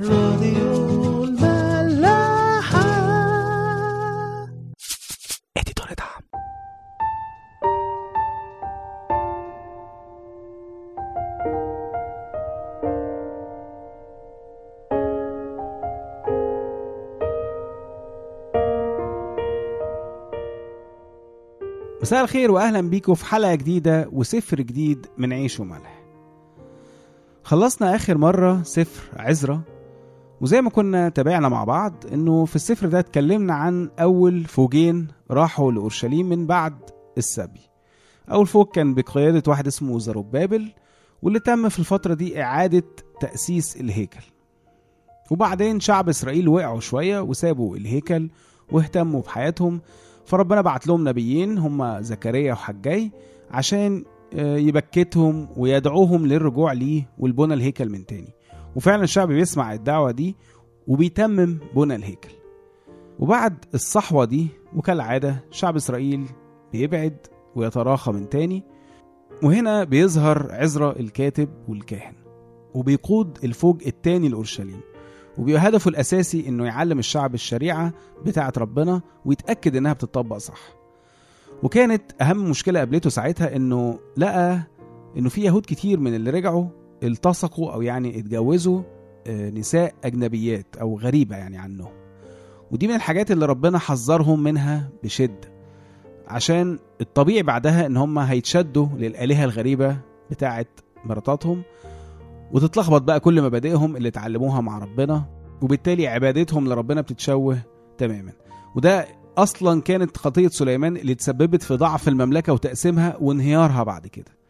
راديو الملاحة. اديتور دعم. مساء الخير واهلا بيكم في حلقة جديدة وسفر جديد من عيش وملح. خلصنا آخر مرة سفر عزرا وزي ما كنا تابعنا مع بعض إنه في السفر ده اتكلمنا عن أول فوجين راحوا لأورشليم من بعد السبي. أول فوج كان بقيادة واحد اسمه زروبابل واللي تم في الفترة دي إعادة تأسيس الهيكل. وبعدين شعب إسرائيل وقعوا شوية وسابوا الهيكل واهتموا بحياتهم فربنا بعت لهم نبيين هم زكريا وحجاي عشان آه، يبكتهم ويدعوهم للرجوع ليه والبنى الهيكل من تاني. وفعلا الشعب بيسمع الدعوة دي وبيتمم بنى الهيكل. وبعد الصحوة دي وكالعادة شعب إسرائيل بيبعد ويتراخى من تاني وهنا بيظهر عزرا الكاتب والكاهن وبيقود الفوج التاني لأورشليم وبيبقى هدفه الأساسي إنه يعلم الشعب الشريعة بتاعة ربنا ويتأكد إنها بتطبق صح. وكانت أهم مشكلة قابلته ساعتها إنه لقى إنه في يهود كتير من اللي رجعوا التصقوا أو يعني اتجوزوا آه، نساء أجنبيات أو غريبة يعني عنهم ودي من الحاجات اللي ربنا حذرهم منها بشدة عشان الطبيعي بعدها إن هم هيتشدوا للآلهة الغريبة بتاعة مراتاتهم وتتلخبط بقى كل مبادئهم اللي اتعلموها مع ربنا وبالتالي عبادتهم لربنا بتتشوه تماما. وده أصلا كانت خطية سليمان اللي تسببت في ضعف المملكة وتقسيمها وانهيارها بعد كده.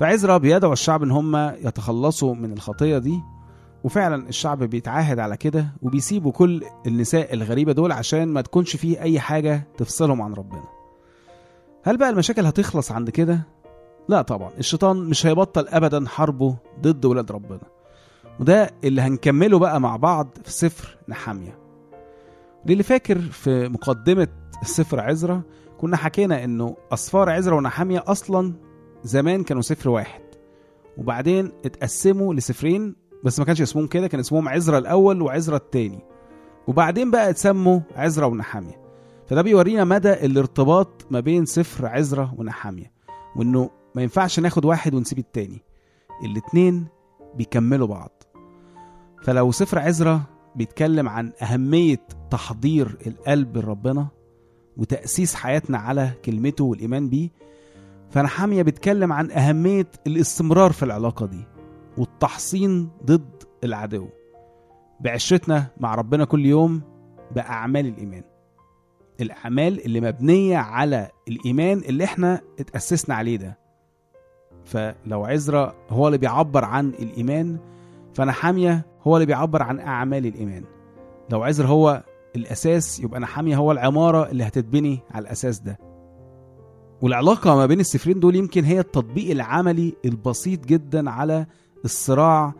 فعزرا بيدعو الشعب إن هم يتخلصوا من الخطية دي. وفعلا الشعب بيتعاهد على كده وبيسيبوا كل النساء الغريبة دول عشان ما تكونش فيه أي حاجة تفصلهم عن ربنا. هل بقى المشاكل هتخلص عند كده؟ لا طبعا. الشيطان مش هيبطل ابدا حربه ضد ولاد ربنا. وده اللي هنكمله بقى مع بعض في سفر نحامية. للي فاكر في مقدمة السفر عزرا كنا حكينا إنه أسفار عزرا ونحامية أصلا زمان كانوا سفر واحد. وبعدين اتقسموا لسفرين بس ما كانش اسمهم كده كان اسمهم عزرا الأول وعزرا التاني. وبعدين بقى اتسموا عزرا ونحامية. فده بيورينا مدى الارتباط ما بين سفر عزرا ونحامية وإنه ما ينفعش ناخد واحد ونسيب التاني. الاتنين بيكملوا بعض. فلو سفر عزرا بيتكلم عن أهمية تحضير القلب لربنا وتأسيس حياتنا على كلمته والإيمان بيه فنحامية بيتكلم عن أهمية الاستمرار في العلاقة دي والتحصين ضد العدو. بعشرتنا مع ربنا كل يوم بأعمال الإيمان. الأعمال اللي مبنية على الإيمان اللي إحنا اتأسسنا عليه ده. فلو عزرا هو اللي بيعبر عن الإيمان فنحامية هو اللي بيعبر عن أعمال الإيمان. لو عزرا هو الأساس يبقى نحامية هو العمارة اللي هتتبني على الأساس ده. والعلاقة ما بين السفرين دول يمكن هي التطبيق العملي البسيط جدا على الصراع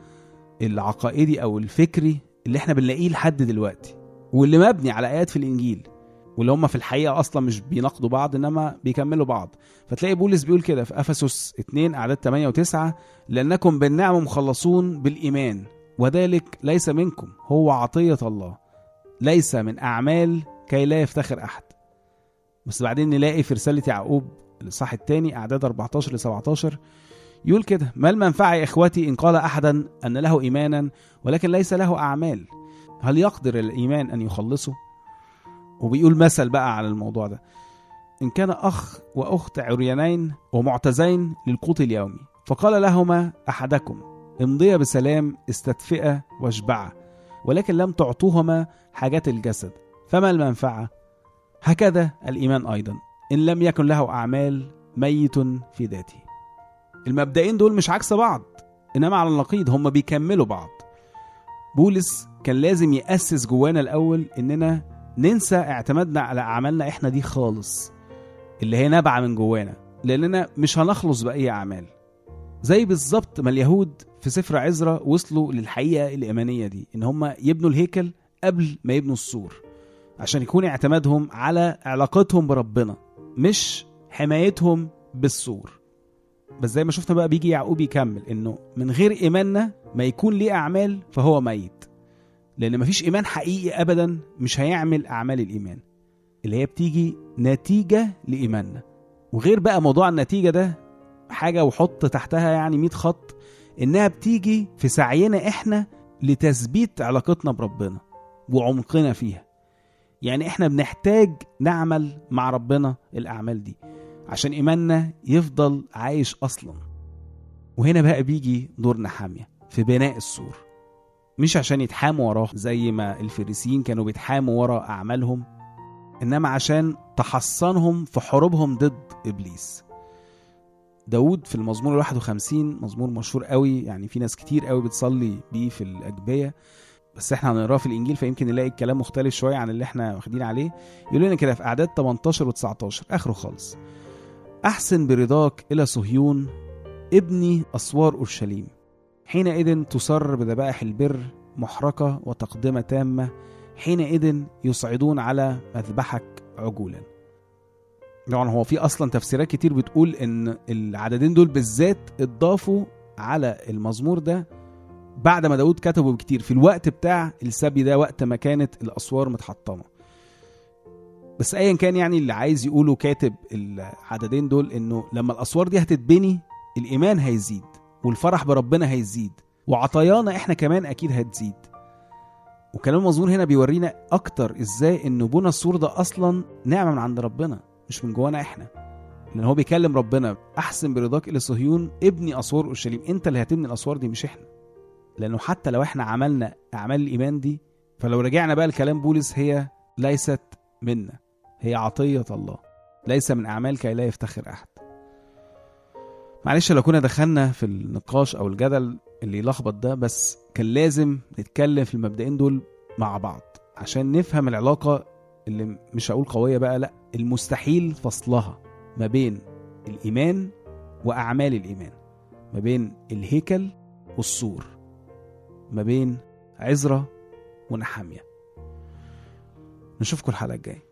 العقائدي أو الفكري اللي إحنا بنلاقيه لحد دلوقتي واللي مبني على آيات في الإنجيل واللي هم في الحقيقة أصلا مش بيناقضوا بعض إنما بيكملوا بعض. فتلاقي بولس بيقول كده في أفسس 2 أعداد 8 و9 لأنكم بالنعم مخلصون بالإيمان وذلك ليس منكم هو عطية الله ليس من أعمال كي لا يفتخر أحد. بس بعدين نلاقي في رسالة يعقوب الإصحاح الثاني أعداد 14 ل 17 يقول كده ما المنفعة يا إخوتي إن قال أحدا أن له إيمانا ولكن ليس له أعمال هل يقدر الإيمان أن يخلصه؟ وبيقول مثل بقى على الموضوع ده إن كان أخ وأخت عريانين ومعتزين للقوت اليومي فقال لهما أحدكم امضيا بسلام استدفئا واشبعا ولكن لم تعطوهما حاجات الجسد فما المنفعة؟ هكذا الإيمان أيضا. إن لم يكن له أعمال ميت في ذاته. المبدئين دول مش عكس بعض إنما على النقيض هم بيكملوا بعض. بولس كان لازم يأسس جوانا الأول إننا ننسى اعتمادنا على أعمالنا إحنا دي خالص اللي هي نابعة من جوانا لأننا مش هنخلص بأي أعمال. زي بالظبط ما اليهود في سفر عزرا وصلوا للحقيقة الإيمانية دي إن هم يبنوا الهيكل قبل ما يبنوا السور. عشان يكون اعتمادهم على علاقتهم بربنا مش حمايتهم بالسور. بس زي ما شفنا بقى بيجي يعقوب يكمل إنه من غير إيماننا ما يكون ليه أعمال فهو ميت. لأن مفيش إيمان حقيقي ابدا مش هيعمل أعمال الإيمان. اللي هي بتيجي نتيجة لإيماننا. وغير بقى موضوع النتيجة ده حاجة وحط تحتها يعني 100 خط إنها بتيجي في سعينا إحنا لتثبيت علاقتنا بربنا وعمقنا فيها. يعني إحنا بنحتاج نعمل مع ربنا الأعمال دي عشان إيماننا يفضل عايش أصلا. وهنا بقى بيجي دور نحامية في بناء السور. مش عشان يتحاموا وراه زي ما الفريسيين كانوا بيتحاموا ورا أعمالهم إنما عشان تحصنهم في حروبهم ضد إبليس. داود في المزمور ال 51 مزمور مشهور قوي يعني في ناس كتير قوي بتصلي بيه في الأجبية. بس إحنا هنقراه في الإنجيل فيمكن نلاقي الكلام مختلف شوية عن اللي إحنا واخدين عليه. يقول لنا كده في أعداد 18 و19 آخره خالص. أحسن برضاك إلى صهيون ابني أسوار أورشليم. حينئذ تسر بذبائح البر محرقة وتقدمة تامة. حينئذ يصعدون على مذبحك عجولا. طبعا هو في أصلا تفسيرات كتير بتقول إن العددين دول بالذات اتضافوا على المزمور ده بعد ما داود كتبه بكتير في الوقت بتاع السبي ده وقت ما كانت الأسوار متحطمة. بس ايا كان يعني اللي عايز يقوله كاتب العددين دول إنه لما الأسوار دي هتتبني الإيمان هيزيد والفرح بربنا هيزيد وعطايانا إحنا كمان أكيد هتزيد. وكلام المزمور هنا بيورينا أكتر إزاي إن بنى السور ده أصلا نعمة من عند ربنا مش من جوانا إحنا. لأن هو بيكلم ربنا أحسن برضاك إلى صهيون ابني أسوار أورشليم أنت اللي هتبني الأسوار دي مش إحنا. لأنه حتى لو إحنا عملنا أعمال الإيمان دي فلو رجعنا بقى لكلام بولس هي ليست منا هي عطية الله ليس من اعمال كي لا يفتخر أحد. معلش لو كنا دخلنا في النقاش أو الجدل اللي يلخبط ده بس كان لازم نتكلم في المبدئين دول مع بعض عشان نفهم العلاقة اللي مش هقول قوية بقى لأ المستحيل فصلها ما بين الإيمان وأعمال الإيمان ما بين الهيكل والسور ما بين عزرة ونحامية. نشوفكم الحلقة الجاية.